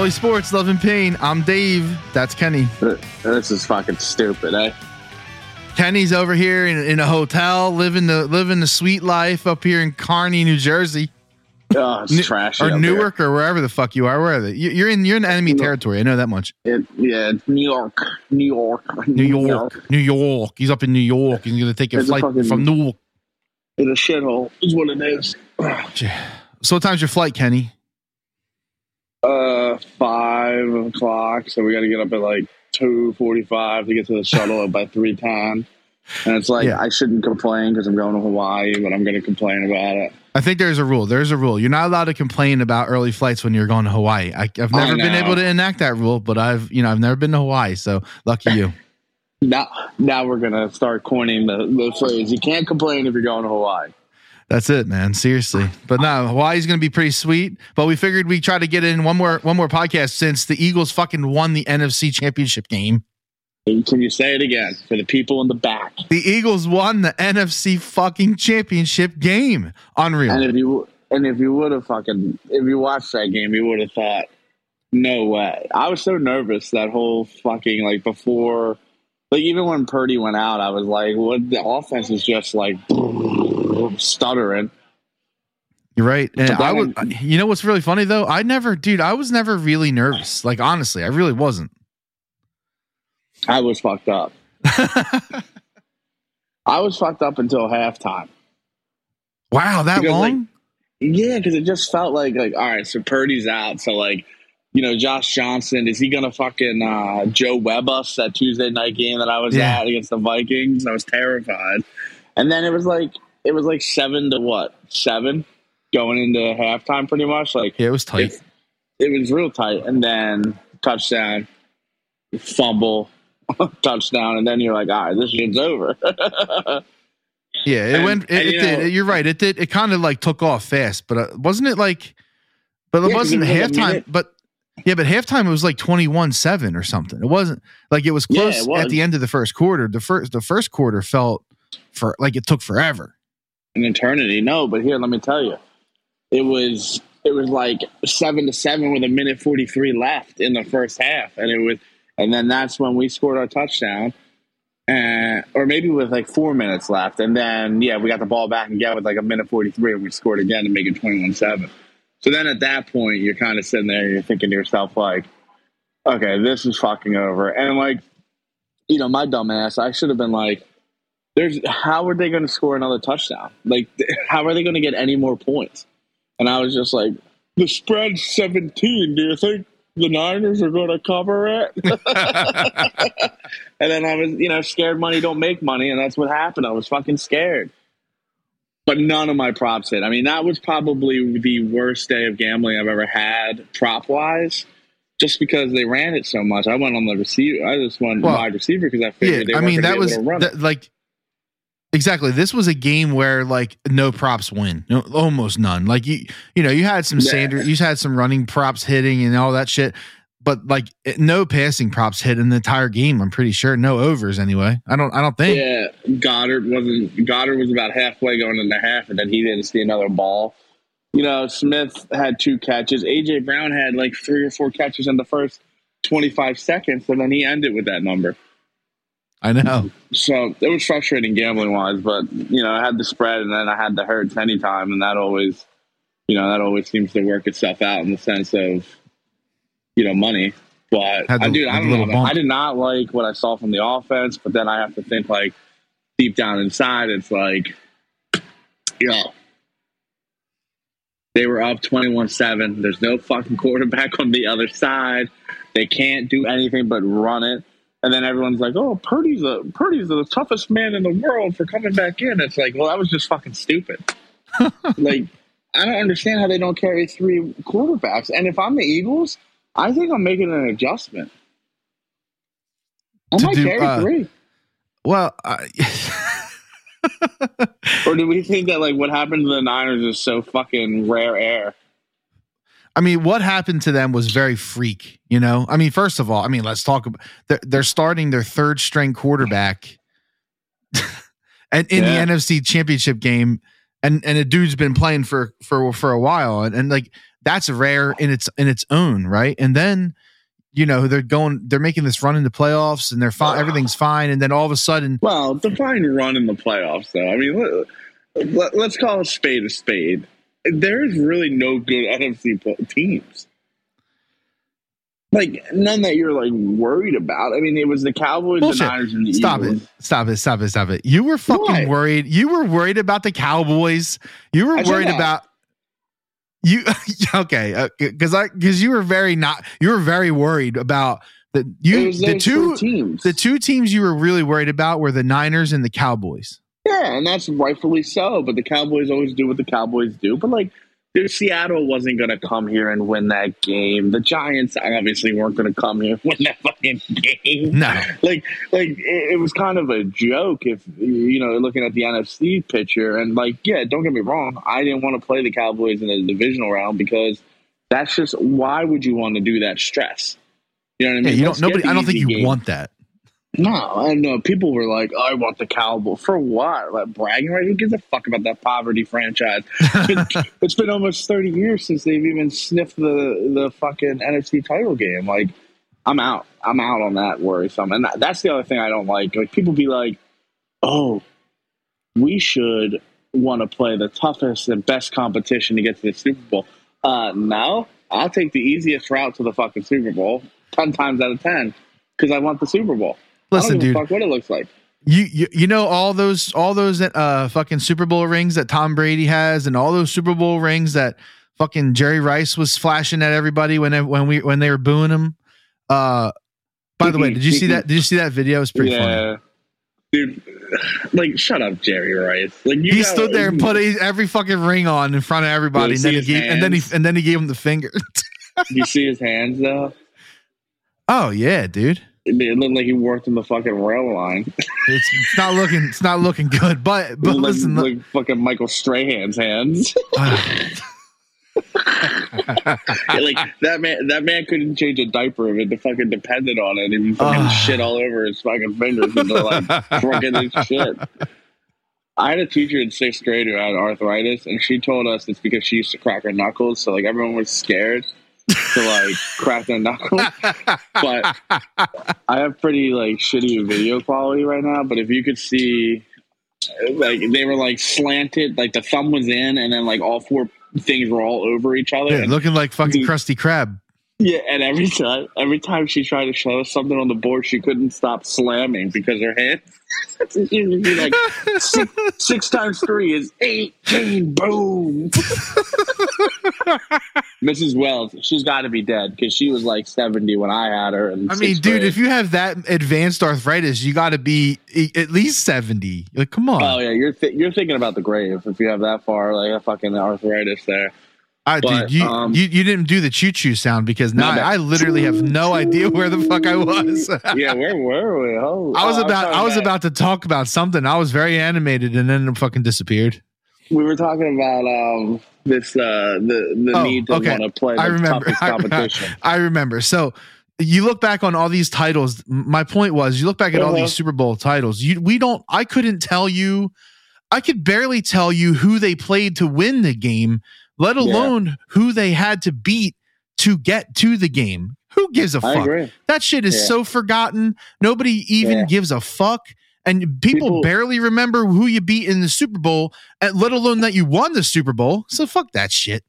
Philly Sports, Love and Pain. I'm Dave. That's Kenny. This is fucking stupid, eh? Kenny's over here in, in a hotel, living the living the sweet life up here in Kearny, New Jersey. Oh, it's New- trashy. or Newark or wherever the fuck you are. Where are they? You- You're in you're in enemy territory. I know that much. It, yeah, New York, New York, New York, New York. He's up in New York. He's gonna take a It's a flight fucking- from Newark. It's a shithole. Is what it is. So what time's your flight, Kenny? Uh, five o'clock. So we got to get up at like two forty-five to get to the shuttle by three ten. And it's like Yeah. I shouldn't complain because I'm going to Hawaii, but I'm going to complain about it. I think there's a rule. There's a rule. You're not allowed to complain about early flights when you're going to Hawaii. I, I've I never been able to enact that rule, but I've you know I've never been to Hawaii, so lucky you. Now, now we're gonna start coining the, the phrase: "You can't complain if you're going to Hawaii." That's it, man. Seriously. But no, Hawaii's going to be pretty sweet. But we figured we'd try to get in one more one more podcast since the Eagles fucking won the NFC Championship game. Can you say it again for the people in the back? The Eagles won the NFC fucking championship game. Unreal. And if you and if you would have fucking if you watched that game, you would have thought, no way. I was so nervous that whole fucking like before, like even when Purdy went out, I was like, what? The offense is just like stuttering. You're right. And I would you know what's really funny though? I never dude, I was never really nervous. Like honestly, I really wasn't. I was fucked up. I was fucked up until halftime. wow, that Because, like, long? Yeah, because it just felt like like all right, so Purdy's out, so like. You know, Josh Johnson, is he going to fucking uh, Joe Webb us that Tuesday night game that I was Yeah. at against the Vikings? I was terrified. And then it was like, it was like seven to what? Seven going into halftime pretty much. Like, yeah, it was tight. it, it was real tight. And then touchdown, fumble, touchdown. And then you're like, all right, this shit's over. Yeah, it And- went. It, and, it you did. know- You're right. It did. It kind of like took off fast, but uh, wasn't it like? But it Yeah, wasn't it halftime. But yeah, but halftime it was like 21-7 or something. It wasn't like it was Yeah, close it was. at the end of the first quarter. The first the first quarter felt for like it took forever. An eternity. No, but here, let me tell you, it was it was like seven to seven with a minute forty three left in the first half, and it was, and then that's when we scored our touchdown, uh, or maybe with like four minutes left, and then yeah, we got the ball back again with like a minute forty three, and we scored again to make it twenty one seven. So then at that point, you're kind of sitting there, and you're thinking to yourself like, okay, this is fucking over, and like, you know, my dumb ass, I should have been like there's how are they going to score another touchdown? Like, how are they going to get any more points? And I was just like, the spread's 17. Do you think the Niners are going to cover it? and then I was, you know, scared money don't make money, and that's what happened. I was fucking scared. But none of my props hit. I mean, that was probably the worst day of gambling I've ever had, prop wise, just because they ran it so much. I went on the receiver. I just went Well, wide receiver because I Yeah, figured they I mean that was able to run that, like exactly. This was a game where like no props win, no, almost none. Like you, you know, you had some Yeah. Sanders, you had some running props hitting and all that shit, but like no passing props hit in the entire game. I'm pretty sure no overs anyway. I don't, I don't think. Yeah, Goedert wasn't. Goedert was about halfway going into half, and then he didn't see another ball. You know, Smith had two catches. AJ Brown had like three or four catches in the first twenty-five seconds, and then he ended with that number. I know. So it was frustrating gambling wise, but you know, I had the spread, and then I had the hurts anytime, and that always, you know, that always seems to work itself out in the sense of, you know, money. But the- I do. I don't know. bump. I did not like what I saw from the offense, but then I have to think like deep down inside, it's like, yo, they were up twenty-one-seven. There's no fucking quarterback on the other side. They can't do anything but run it. And then everyone's like, "Oh, Purdy's the Purdy's the toughest man in the world for coming back in." It's like, well, that was just fucking stupid. like, I don't understand how they don't carry three quarterbacks. And if I'm the Eagles, I think I'm making an adjustment. I might do, carry uh, three. Well, I, Or do we think that like what happened to the Niners is so fucking rare air? I mean, what happened to them was very freak, you know? I mean, first of all, I mean, let's talk about they're, they're starting their third string quarterback and in Yeah. the NFC championship game and and a dude's been playing for for for a while and, and like that's rare in its in its own right. And then you know they're going they're making this run into playoffs and they're fine everything's fine and then all of a sudden Well, define run in the playoffs, though. I mean, let, let, let's call a spade a spade. There's really no good NFC teams. Like none that you're like worried about. I mean, it was the Cowboys, Bullshit. the Niners, and the stop Eagles. it stop it stop it stop it you were fucking What? worried you were worried about the cowboys you were I worried about you okay uh, because i because you were very not you were very worried about the you the two teams. the two teams you were really worried about were the niners and the cowboys Yeah, and that's rightfully so. But the Cowboys always do what the Cowboys do. But like, Seattle wasn't going to come here and win that game. The Giants obviously weren't going to come here and win that fucking game. no Like, like it, it was kind of a joke if you know looking at the NFC picture. And like, yeah, don't get me wrong, I didn't want to play the Cowboys in the divisional round because that's just why would you want to do that stress? You know what I mean? yeah, you don't nobody i don't think you game. want that No, I know. People were like, oh, I want the Cowboy. For what? Like bragging right? Who gives a fuck about that poverty franchise? It's been, it's been almost 30 years since they've even sniffed the, the fucking NFC title game. Like, I'm out. I'm out on that worrisome. And that, that's the other thing I don't like. Like, people be like, oh, we should want to play the toughest and best competition to get to the Super Bowl. Uh, no, I'll take the easiest route to the fucking Super Bowl 10 times out of 10 because I want the Super Bowl. Listen dude fuck what it looks like. you, you you know all those all those uh fucking Super Bowl rings that Tom Brady has and all those Super Bowl rings that fucking Jerry Rice was flashing at everybody when they, when we when they were booing him. Uh by the way, did you see that did you see that video? It was pretty funny. Dude, like, shut up, Jerry Rice. Like, you He stood there and put every fucking ring on in front of everybody, and then he gave and then he and then he gave him the finger. You see his hands though? oh yeah, dude. It looked like he worked in the fucking rail line. It's, it's not looking it's not looking good. But but like, listen, look- like fucking Michael Strahan's hands. like that man, that man couldn't change a diaper if it fucking depended on it. He fucking Ah. shit all over his fucking fingers and they're like as shit. I had a teacher in sixth grade who had arthritis, and she told us it's because she used to crack her knuckles. So like everyone was scared to like crack their knuckles. But I have pretty like shitty video quality right now. But if you could see, like they were like slanted, like the thumb was in, and then like all four things were all over each other. yeah, looking like fucking. Krusty Krab. Yeah, and every time, every time she tried to show us something on the board, she couldn't stop slamming because her hands. she would be like, six, six times three is eighteen. Boom. Mrs. Wells, she's got to be dead because she was like seventy when I had her. I mean, dude, grade. if you have that advanced arthritis, you got to be at least seventy. Like, come on, Oh yeah, you're th- you're thinking about the grave if you have that far, like a fucking arthritis there. I, but, dude, you, um, you you didn't do the choo choo sound because now No, I literally have no idea where the fuck I was. Yeah, where were we? Oh, I was oh, about I was about to talk about something. I was very animated and then it fucking disappeared. We were talking about um this uh the the Oh, need to okay. want to play the I remember. toughest competition. I remember. So you look back on all these titles. My point was, you look back at all Uh-huh. these Super Bowl titles. You we don't. I couldn't tell you. I could barely tell you who they played to win the game, let Yeah. alone who they had to beat to get to the game. Who gives a fuck? That shit is Yeah. so forgotten. Nobody even Yeah. gives a fuck. And people, People- barely remember who you beat in the Super Bowl, and let alone that you won the Super Bowl. So fuck that shit.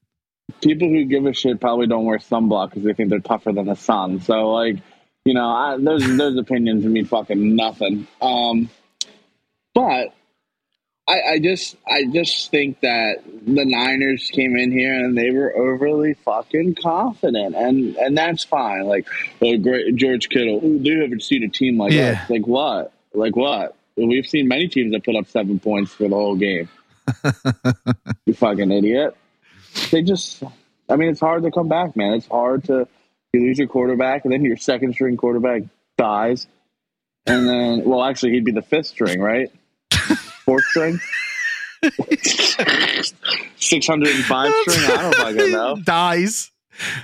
People who give a shit probably don't wear sunblock because they think they're tougher than the sun. So like, you know, I, those those opinions mean fucking nothing. Um, but I, I just I just think that the Niners came in here and they were overly fucking confident, and and that's fine. Like, oh, great George Kittle, they haven't seen a team like Yeah. us. Like what? Like what? We've seen many teams that put up seven points for the whole game. you fucking idiot. They just, I mean, it's hard to come back, man. It's hard to you lose your quarterback, and then your second string quarterback dies, and then well, actually, he'd be the fifth string, right? Fourth string. 605 string? I don't fucking know. Dies.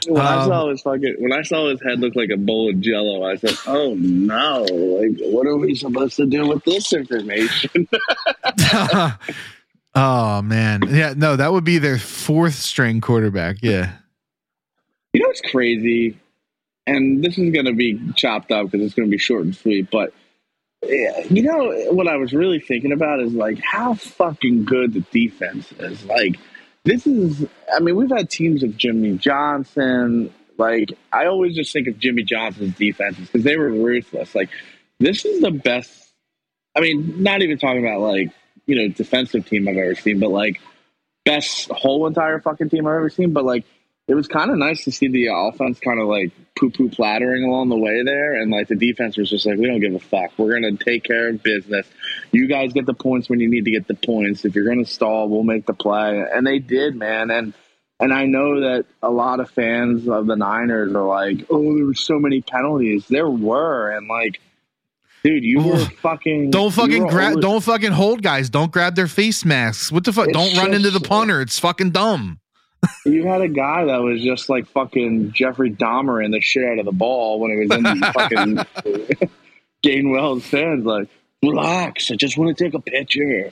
When I Um, saw his fucking, when I saw his head look like a bowl of jello, I said, "Oh no! Like, what are we supposed to do with this information?" oh man, yeah, no, that would be their fourth string quarterback. Yeah, You know what's crazy? And this is going to be chopped up because it's going to be short and sweet. But you know what I was really thinking about is like how fucking good the defense is. Like this is, I mean, we've had teams of Jimmy Johnson. Like I always just think of Jimmy Johnson's defenses because they were ruthless. Like this is the best. I mean, not even talking about like you know defensive team I've ever seen, but like best whole entire fucking team I've ever seen. But like it was kind of nice to see the offense kind of like poo poo plattering along the way there. And like the defense was just like, we don't give a fuck. We're going to take care of business. You guys get the points when you need to get the points. If you're going to stall, we'll make the play. And they did, man. And, and I know that a lot of fans of the Niners are like, oh, there were so many penalties. There were. And like, Dude, you were fucking. Don't fucking grab. Don't fucking hold guys. Don't grab their face masks. What the fuck? Don't run into the punter. It's fucking dumb you had a guy that was just like fucking Jeffrey Dahmer in the shit out of the ball when he was in the fucking Gainwell's fans. Like, relax. I just want to take a picture.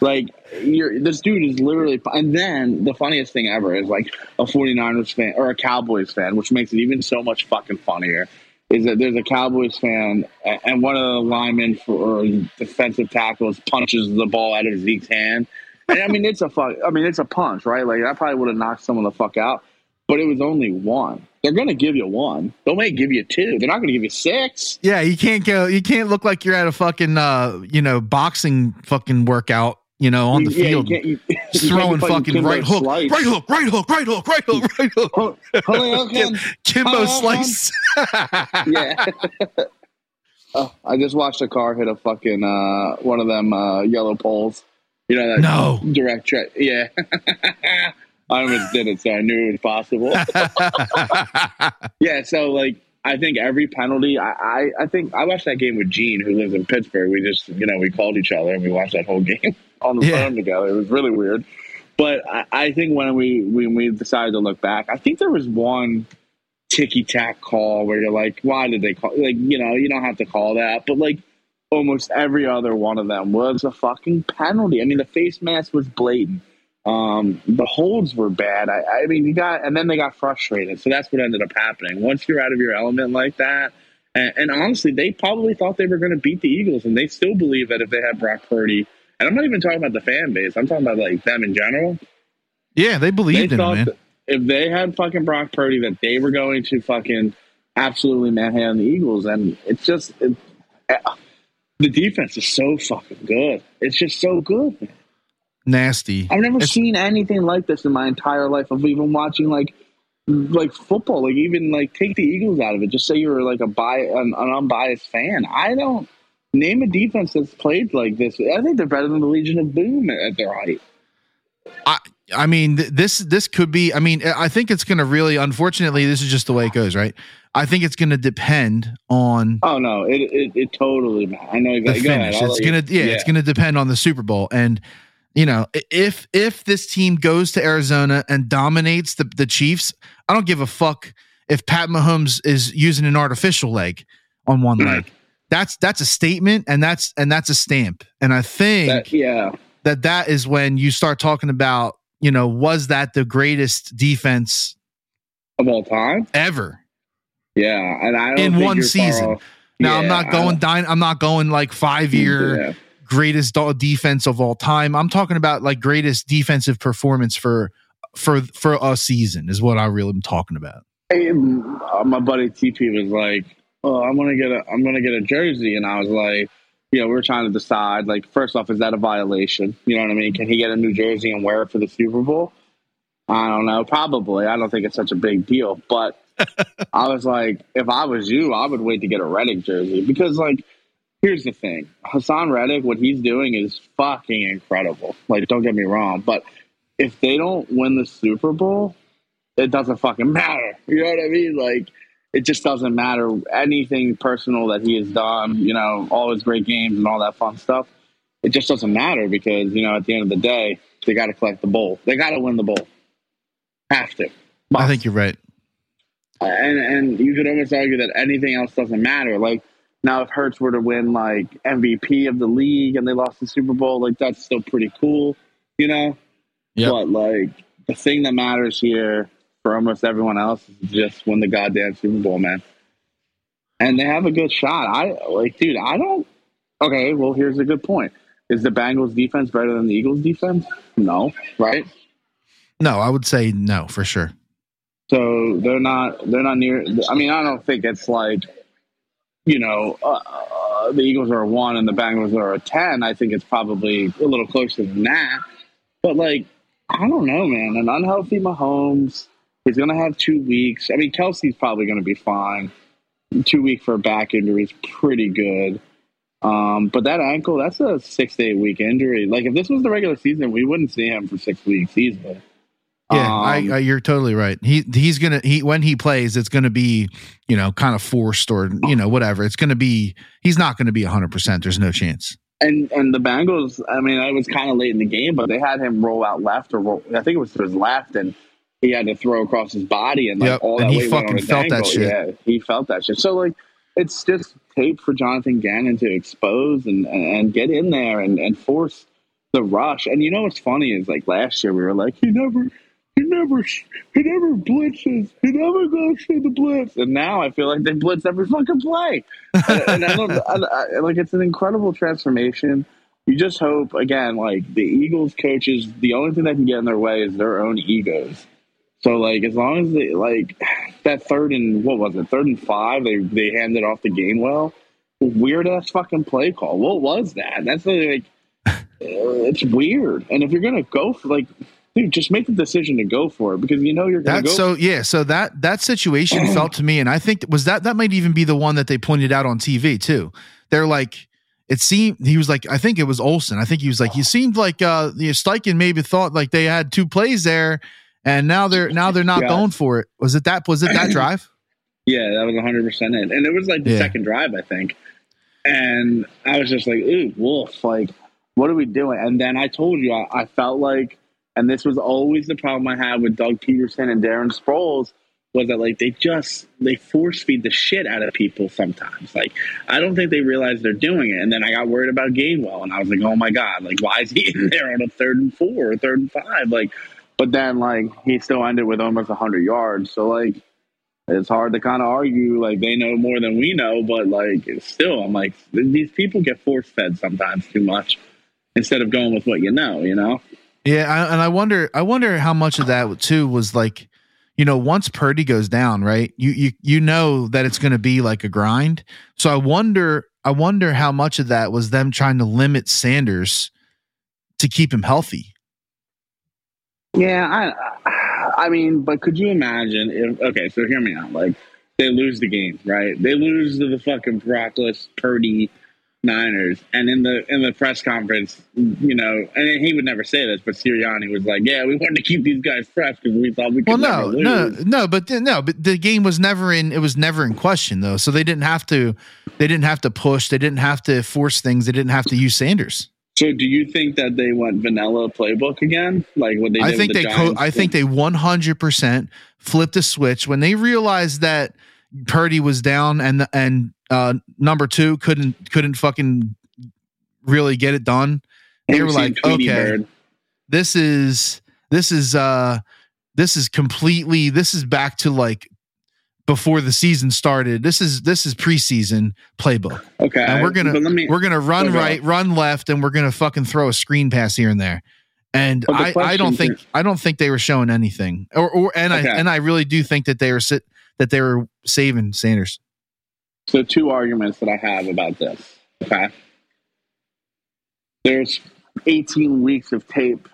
Like, you're this dude is literally. And then the funniest thing ever is like a 49ers fan or a Cowboys fan, which makes it even so much fucking funnier. Is that there's a Cowboys fan and one of the linemen for defensive tackles punches the ball out of Zeke's hand I mean, it's a fuck. I mean, it's a punch, right? Like I probably would have knocked someone the fuck out, but it was only one. They're gonna give you one. They may give you two. They're not gonna give you six. Yeah, you can't go. You can't look like you're at a fucking, uh, you know, boxing fucking workout. You know, on the yeah, field, you you, you throwing fucking right hook, right hook, right hook, right hook, right hook, right hook. Kim, Kimbo slice. yeah. oh, I just watched a car hit a fucking uh, one of them uh, yellow poles. You know that no direct track. Yeah. I almost did it, so I knew it was possible. yeah, so like I think every penalty, I, I, I think I watched that game with Gene, who lives in Pittsburgh. We just, you know, we called each other and we watched that whole game on the yeah. phone together. It was really weird. But I, I think when we when we decided to look back, I think there was one ticky tack call where you're like, why did they call? Like, you know, you don't have to call that, but like almost every other one of them was a fucking penalty. I mean, the face mask was blatant. Um, the holds were bad. I, I, mean, you got, and then they got frustrated. So that's what ended up happening. Once you're out of your element like that, and, and honestly, they probably thought they were going to beat the Eagles, and they still believe that if they had Brock Purdy, and I'm not even talking about the fan base, I'm talking about like them in general. Yeah, they believed they in it, man. If they had fucking Brock Purdy, that they were going to fucking absolutely manhandle the Eagles, and it's just. It, the defense is so fucking good. It's just so good. Man. Nasty. I've never it's, seen anything like this in my entire life of even watching like like football. Like even like take the Eagles out of it. Just say you're like a bi an, an unbiased fan. I don't name a defense that's played like this. I think they're better than the Legion of Boom at their height. I I mean this this could be. I mean I think it's going to really. Unfortunately, this is just the way it goes, right? I think it's going to depend on. Oh no, it it, it totally. I know. The finish. Go it's gonna yeah, yeah, it's gonna depend on the Super Bowl, and you know if if this team goes to Arizona and dominates the the Chiefs, I don't give a fuck if Pat Mahomes is using an artificial leg on one mm. leg. That's that's a statement, and that's and that's a stamp. And I think that, yeah that that is when you start talking about you know was that the greatest defense of all time ever yeah, and I in one season. Now yeah, I'm not going dine. I'm not going like five year yeah. greatest defense of all time. I'm talking about like greatest defensive performance for for for a season is what I really am talking about. Hey, uh, my buddy TP was like, "Oh, I'm gonna get a I'm gonna get a jersey," and I was like, "You know, we're trying to decide. Like, first off, is that a violation? You know what I mean? Can he get a new jersey and wear it for the Super Bowl?" I don't know. Probably. I don't think it's such a big deal, but I was like, if I was you, I would wait to get a Reddick jersey because, like, here's the thing: Haason Reddick, what he's doing is fucking incredible. Like, don't get me wrong, but if they don't win the Super Bowl, it doesn't fucking matter. You know what I mean? Like, it just doesn't matter anything personal that he has done. You know, all his great games and all that fun stuff. It just doesn't matter because you know, at the end of the day, they got to collect the bowl. They got to win the bowl. Have to. Must. I think you're right and and you could almost argue that anything else doesn't matter. Like now, if Hurts were to win like MVP of the league and they lost the Super Bowl, like that's still pretty cool, you know. Yeah. But like the thing that matters here for almost everyone else is just win the goddamn Super Bowl, man. And they have a good shot. I like, dude. I don't. Okay, well, here's a good point. Is the Bengals defense better than the Eagles defense? No, right? No, I would say no for sure. So they're not. They're not near. I mean, I don't think it's like, you know, uh, uh, the Eagles are a one and the Bengals are a ten. I think it's probably a little closer than that. But like, I don't know, man. An unhealthy Mahomes. He's to have two weeks. I mean, Kelce's probably to be fine. Two week for a back injury is pretty good. Um, but that ankle, that's a six to eight week injury. Like if this was the regular season, we wouldn't see him for six weeks easily. Yeah, um, I, I, you're totally right. He he's gonna he when he plays, it's gonna be you know kind of forced or you know whatever. It's gonna be he's not gonna be 100. percent There's no chance. And and the Bengals, I mean, I was kind of late in the game, but they had him roll out left or roll, I think it was to his left, and he had to throw across his body, and like yep. all that and he fucking felt ankle. that shit. Yeah, he felt that shit. So like, it's just tape for Jonathan Gannon to expose and and get in there and and force the rush. And you know what's funny is like last year we were like, he never he never he never blitzes. He never goes for the blitz. And now I feel like they blitz every fucking play. and, and I don't I, I, like it's an incredible transformation. You just hope again, like the Eagles coaches, the only thing that can get in their way is their own egos. So like as long as they like that third and what was it, third and five, they they handed off the game well. Weird ass fucking play call. What was that? That's like it's weird. And if you're gonna go for like dude, just make the decision to go for it because you know you're going to go. So yeah, so that that situation felt to me, and I think was that that might even be the one that they pointed out on TV too. They're like, it seemed he was like, I think it was Olsen. I think he was like, you seemed like uh, you know, Steichen maybe thought like they had two plays there, and now they're now they're not yeah. going for it. Was it that? Was it that drive? Yeah, that was 100 percent it, and it was like the yeah. second drive, I think. And I was just like, ooh, wolf, like, what are we doing? And then I told you, I, I felt like and this was always the problem I had with Doug Pederson and Darren Sproles was that like they just they force feed the shit out of people sometimes. Like I don't think they realize they're doing it. And then I got worried about Gainwell and I was like, oh my god, like why is he in there on a third and four or third and five? Like, but then like he still ended with almost hundred yards. So like it's hard to kind of argue like they know more than we know, but like still, I'm like these people get force fed sometimes too much instead of going with what you know, you know. Yeah, I, and I wonder, I wonder how much of that too was like, you know, once Purdy goes down, right? You you you know that it's going to be like a grind. So I wonder, I wonder how much of that was them trying to limit Sanders to keep him healthy. Yeah, I, I mean, but could you imagine if? Okay, so hear me out. Like they lose the game, right? They lose to the fucking Brockless Purdy Niners. And in the in the press conference, you know, and he would never say this, but Sirianni was like, "Yeah, we wanted to keep these guys fresh because we thought we could." Well, no, no, no, but no, but the game was never in. It was never in question though, so they didn't have to. They didn't have to push. They didn't have to force things. They didn't have to use Sanders. So, do you think that they went vanilla playbook again, like what they? I think the they. Co- I think they one hundred percent flipped a switch when they realized that Purdy was down and and uh, number two couldn't couldn't fucking really get it done. They were like, okay, Bird. this is this is uh this is completely this is back to like before the season started. This is this is preseason playbook. Okay, and we're gonna me, we're gonna run right, run left, and we're gonna fucking throw a screen pass here and there. And I, I don't think. I don't think they were showing anything, or, or and okay. I and I really do think that they were sit that they were saving Sanders. So, two arguments that I have about this. Okay. There's 18 weeks of tape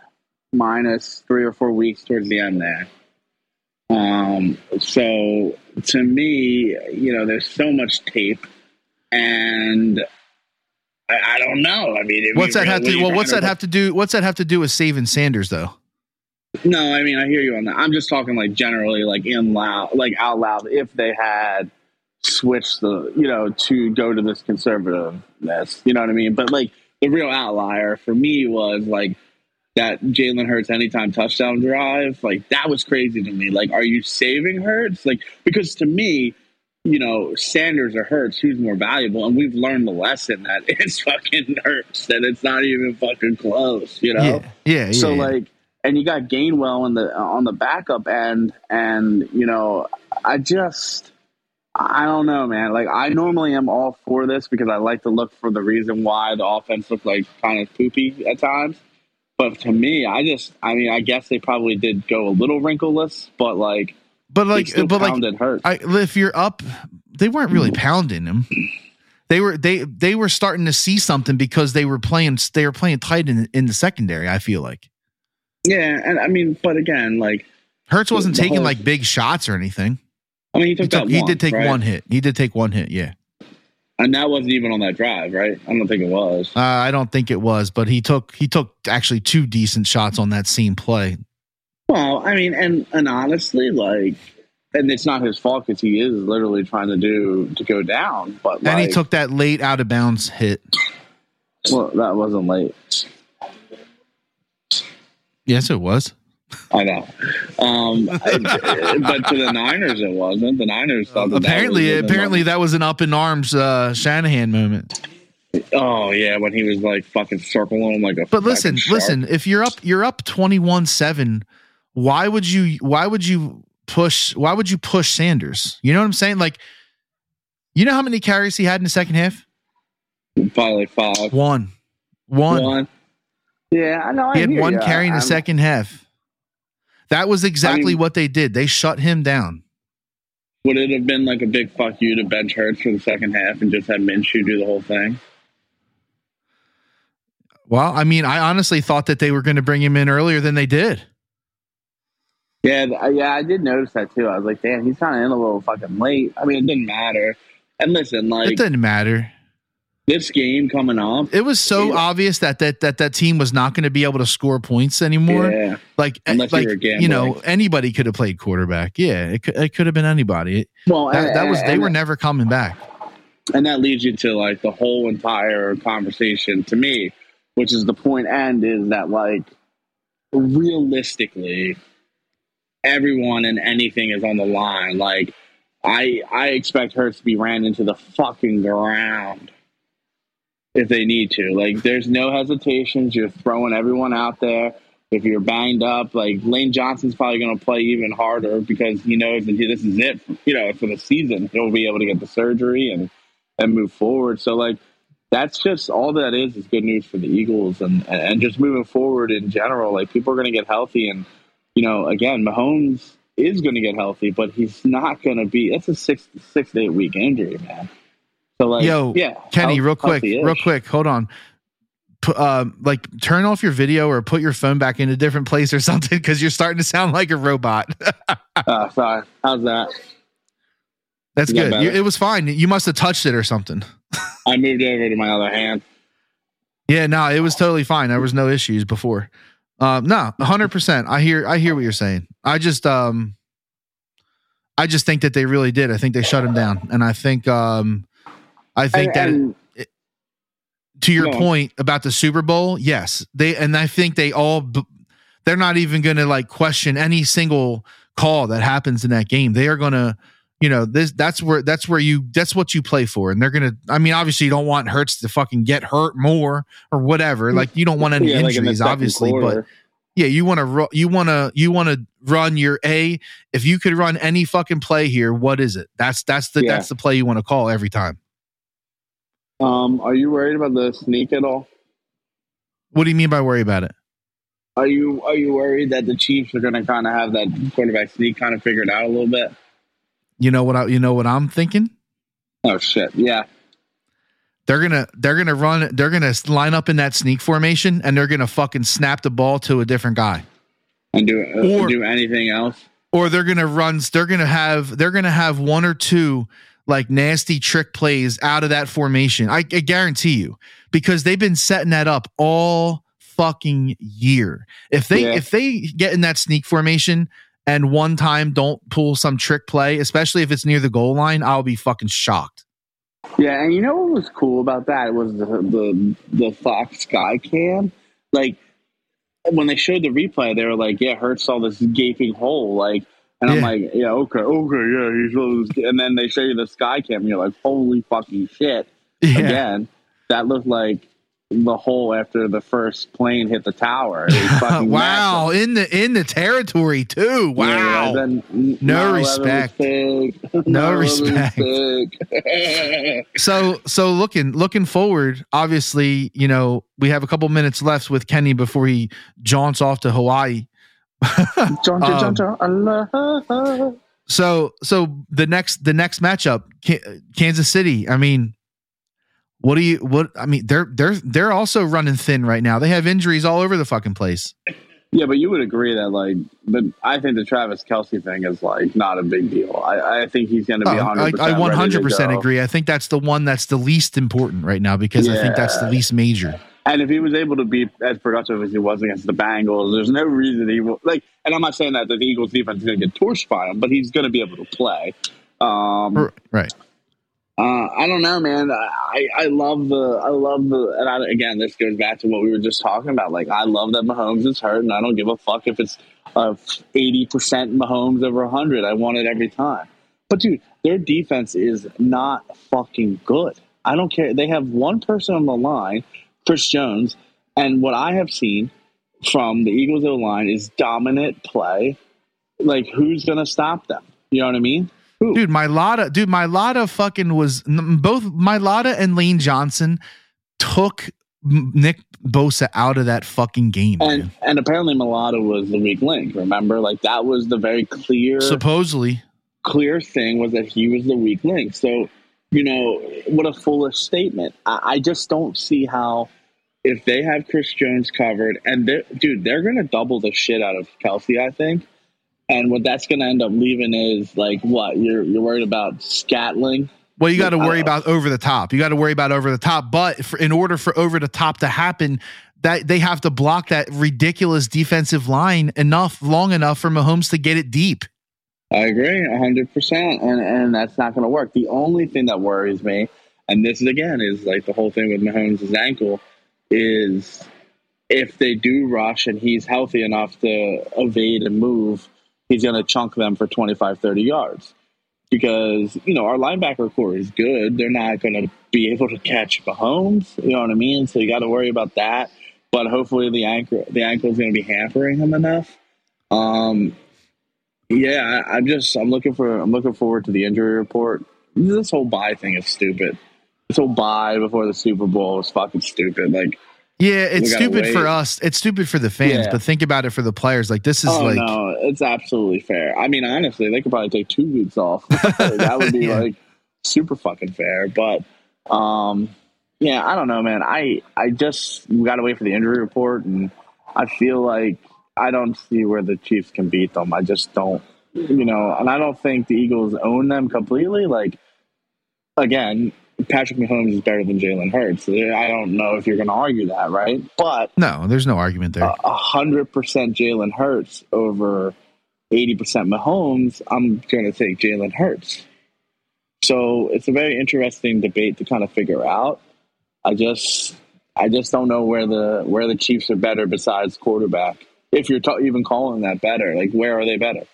minus three or four weeks towards the end there. Um, so to me, you know, there's so much tape, and I, I don't know. I mean, what's that have to? Well, what's that have to do? What's that have to do with saving Sanders, though? No, I mean, I hear you on that. I'm just talking like generally, like in loud, like out loud. If they had switch the you know to go to this conservativeness. You know what i mean? But like the real outlier for me was like that Jalen Hurts anytime touchdown drive. Like that was crazy to me. Like are you saving hurts? Like because to me you know sanders or hurts who's more valuable? And we've learned the lesson that it's fucking hurts that it's not even fucking close you know? Yeah. Yeah, so yeah. like and you got Gainwell on the on the backup end, and you know, I just. I don't know, man. Like I normally am all for this because I like to look for the reason why the offense looked like kind of poopy at times. But to me, I just, I mean, I guess they probably did go a little wrinkleless, but like, But like, but like, hurt. I, if you're up, they weren't really pounding him. They were they they were starting to see something because they were playing they were playing tight in in the secondary. I feel like yeah, and I mean, but again, like, Hurts wasn't taking whole- like big shots or anything. I mean, he He, took, took, that. he one, did take right? one hit. He did take one hit. Yeah, and that wasn't even on that drive, right? I don't think it was. uh, I don't think it was, but he took he took actually two decent shots on that same play. Well, I mean, and and honestly, like, and it's not his fault because he is literally trying to do to go down, but like, and he took that late out of bounds hit. well, that wasn't late. Yes, it was. I know, um, but to the Niners, it wasn't. The Niners thought that that apparently, was apparently that was an up in arms uh, Shanahan moment. Oh yeah, when he was like fucking circling him like a. But listen, shark. listen. If you're up, you're up twenty one seven. Why would you? Why would you push? Why would you push Sanders? You know what I'm saying? Like, you know how many carries he had in the second half? probably like five. One, one. One. Yeah, I know. I He had one ya. carry in the I'm- second half. That was exactly mean- what they did. They shut him down. Would it have been like a big fuck you to bench Hurts for the second half and just have Minshew do the whole thing? Well, I mean, I honestly thought that they were going to bring him in earlier than they did. Yeah, uh, yeah, I did notice that too. I was like, damn, he's kind of in a little fucking late. I mean, it didn't matter. And listen, like, It didn't matter. This game coming up, It was so Yeah. obvious that that that that team was not going to be able to score points anymore. yeah, Like, eh, Unless you like you know, anybody could have played quarterback. Yeah, it could, it could have been anybody. Well, that, that was they and- were never coming back. and that leads you to like the whole entire conversation to me, which is the point end is that like realistically, everyone and anything is on the line. Like I I expect Hurts to be ran into the fucking ground if they need to. Like there's no hesitations. You're throwing everyone out there. If you're banged up, like Lane Johnson's probably going to play even harder because he knows that this is it. You know, for the season, he'll be able to get the surgery and and move forward. So like that's just all that is is good news for the Eagles and and just moving forward in general. Like people are going to get healthy and you know again Mahomes is going to get healthy, but he's not going to be. It's a six six to eight week injury, man. So like Yo, yeah, Kenny, real quick, real quick, hold on. Pu- um, like turn off your video or put your phone back in a different place or something because you're starting to sound like a robot. Uh, sorry, how's that? That's that good. You- it was fine. You must have touched it or something. I moved over to my other hand. Yeah, no, it was totally fine. There was no issues before. Um, no, hundred percent. I hear, I hear what you're saying. I just, um, I just think that they really did. I think they shut him down, and I think, um, I think and, that and to your on. point about the Super Bowl, yes, they and I think they all they're not even going to like question any single call that happens in that game. They are going to, you know, this that's where that's where you that's what you play for, and they're going to. I mean, obviously, you don't want Hurts to fucking get hurt more or whatever. Mm. Like you don't want any yeah, like in injuries, obviously, but yeah, you want to you want to you want to run your A. If you could run any fucking play here, what is it? That's that's the Yeah. that's the play you want to call every time. Um, are you worried about the sneak at all? What do you mean by worry about it? Are you are you worried that the Chiefs are going to kind of have that quarterback sneak kind of figured out a little bit? You know what I, you know what I'm thinking? Oh shit! Yeah, They're gonna they're gonna run they're gonna line up in that sneak formation and they're gonna fucking snap the ball to a different guy. and do uh, Or- do anything else? Or they're gonna run they're gonna have they're gonna have one or two like nasty trick plays out of that formation. I, I guarantee you. Because they've been setting that up all fucking year. If they Yeah. if they get in that sneak formation and one time don't pull some trick play, especially if it's near the goal line, I'll be fucking shocked. Yeah, and you know what was cool about that It was the the the Fox Sky Cam. Like when they showed the replay, they were like, "Yeah, Hurts saw this gaping hole." Like, and I'm like, "Yeah, okay, okay, yeah." He's and then they show you the Sky Cam, and you're like, "Holy fucking shit!" Yeah. Again, that looked like the hole after the first plane hit the tower. It was fucking wow, massive. in the in the territory too. Wow. Yeah, then No respect. No 9/11 respect. so so looking looking forward, obviously, you know, we have a couple minutes left with Kenny before he jaunts off to Hawaii. John, John, Um, So so the next the next matchup, Kansas City. I mean, what do you what I mean? They're they're they're also running thin right now. They have injuries all over the fucking place. Yeah, but you would agree that like, but I think the Travis Kelce thing is like not a big deal. I, I think he's going to be Oh, 100. I, I 100% agree. I think that's the one that's the least important right now because I think that's the least major. And if he was able to be as productive as he was against the Bengals, there's no reason he will like. And I'm not saying that the Eagles defense is going to get torched by him, but he's going to be able to play. Um, Right. Uh, I don't know, man. I, I love the I love the and I, again this goes back to what we were just talking about. Like I love that Mahomes is hurt, and I don't give a fuck if it's uh, eighty percent Mahomes over hundred. I want it every time. But dude, their defense is not fucking good. I don't care. They have one person on the line, Chris Jones, and what I have seen from the Eagles O line is dominant play. Like who's gonna stop them? You know what I mean? Who? Dude, Mailata, dude, Mailata fucking was both Mailata and Lane Johnson took Nick Bosa out of that fucking game. And man. and apparently Mailata was the weak link. Remember, like that was the very clear Supposedly, clear thing was that he was the weak link. So you know what a foolish statement. I, I just don't see how if they have Chris Jones covered and they're, dude, they're gonna double the shit out of Kelce. I think. And what that's going to end up leaving is like what you're you're worried about Scantling. well, you got to worry about over the top. You got to worry about over the top. But for, in order for over the top to happen, that they have to block that ridiculous defensive line enough, long enough for Mahomes to get it deep. I agree, hundred percent, and and that's not going to work. The only thing that worries me, and this is again is like the whole thing with Mahomes' ankle, is if they do rush and he's healthy enough to evade and move, he's going to chunk them for 25, 30 yards. Because you know our linebacker core is good, they're not going to be able to catch Mahomes. You know what I mean? So you got to worry about that. But hopefully the ankle the ankle is going to be hampering him enough. Um, yeah, I, I'm just I'm looking for I'm looking forward to the injury report. This whole buy thing is stupid. This whole buy before the Super Bowl is fucking stupid. Like, Yeah, it's stupid for us. It's stupid for the fans, Yeah. but think about it for the players. Like this is oh like no, it's absolutely fair. I mean, honestly, they could probably take two weeks off. that would be Yeah. like super fucking fair. But um, yeah, I don't know, man. I I just got to wait for the injury report, and I feel like I don't see where the Chiefs can beat them. I just don't, you know, and I don't think the Eagles own them completely. Like again. Patrick Mahomes is better than Jalen Hurts. I don't know if you're going to argue that, right? But no, there's no argument there. a hundred percent Jalen Hurts over eighty percent Mahomes, I'm going to take Jalen Hurts. So it's a very interesting debate to kind of figure out. I just, I just don't know where the where the Chiefs are better besides quarterback. If you're even calling that better, like where are they better?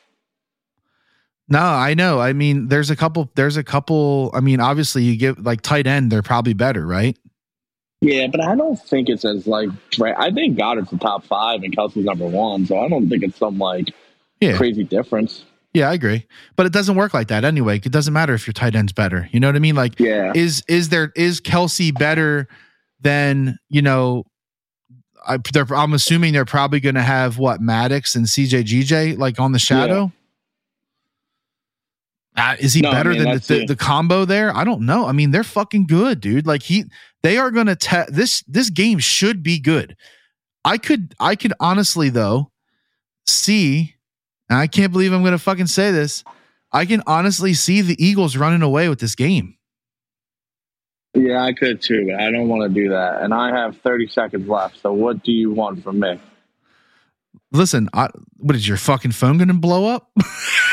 No, I know. I mean, there's a couple. There's a couple. I mean, obviously, you give like tight end, they're probably better, right? Yeah, but I don't think it's as like right. I think Goedert's the top five and Kelce's number one, so I don't think it's some like Yeah. crazy difference. Yeah, I agree. But it doesn't work like that anyway. It doesn't matter if your tight end's better. You know what I mean? Like, Yeah, is is there is Kelce better than you know? I, they're, I'm assuming they're probably going to have what Maddox and CJ GJ like on the shadow. Uh, is he No, I better mean, than the, the, the combo there? I don't know. I mean, they're fucking good, dude. Like he, they are going to test this. This game should be good. I could, I could honestly though see, and I can't believe I'm going to fucking say this. I can honestly see the Eagles running away with this game. Yeah, I could too, but I don't want to do that. And I have 30 seconds left. So what do you want from me? Listen, I, what is your fucking phone going to blow up?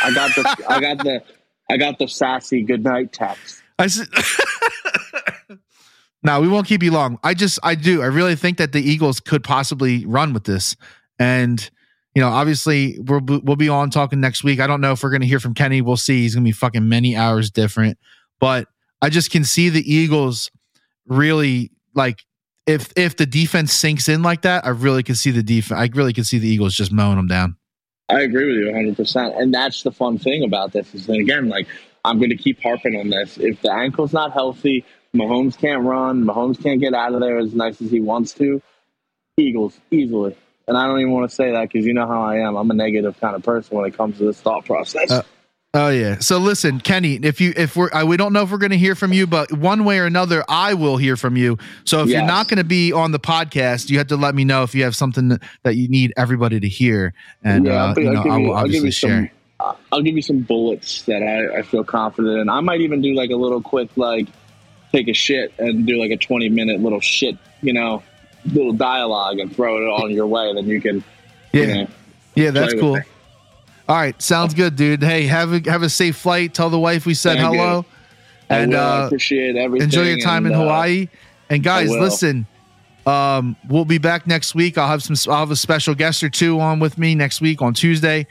I got the I got the I got the sassy goodnight text. I said, no, we won't keep you long. I just, I do, I really think that the Eagles could possibly run with this, and you know, obviously, we'll we'll be on talking next week. I don't know if we're going to hear from Kenny. We'll see. He's going to be fucking many hours different, but I just can see the Eagles really like if if the defense sinks in like that, I really can see the defense. I really can see the Eagles just mowing them down. I agree with you 100. percent And that's the fun thing about this is that again, like I'm going to keep harping on this. If the ankle's not healthy, Mahomes can't run, Mahomes can't get out of there as nice as he wants to. Eagles easily. And I don't even want to say that because you know how I am. I'm a negative kind of person when it comes to this thought process. Uh, oh yeah. So listen, Kenny, if you if we're I, we don't know if we're going to hear from you, but one way or another, I will hear from you. So if Yes. you're not going to be on the podcast, you have to let me know if you have something that, you need everybody to hear, and Yeah, uh, I'll I'll give you- I'll give you some- share. I- I'll give you some bullets that I, I feel confident in. I might even do like a little quick, like, take a shit and do like a 20 minute little shit, you know, little dialogue and throw it on your way. Then you can, Yeah, you know, yeah, that's cool. it. All right, sounds good, dude. Hey, have a have a safe flight. Tell the wife we said Thank hello, I and. I uh, appreciate everything. enjoy your time and, in uh, Hawaii. And guys, listen, um, we'll be back next week. I'll have some. I'll have a special guest or two on with me next week on Tuesday,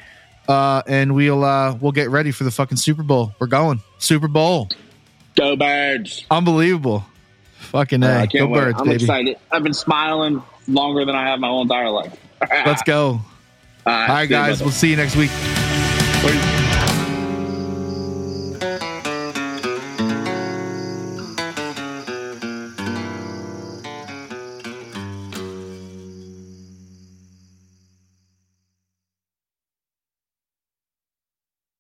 uh, and we'll uh, we'll get ready for the fucking Super Bowl. We're going Super Bowl. Go birds. Unbelievable. Fucking Uh, a. I Go wait. birds, I'm baby. excited. I've been smiling longer than I have my whole entire life. Let's go. All All right, guys. We'll see you next week.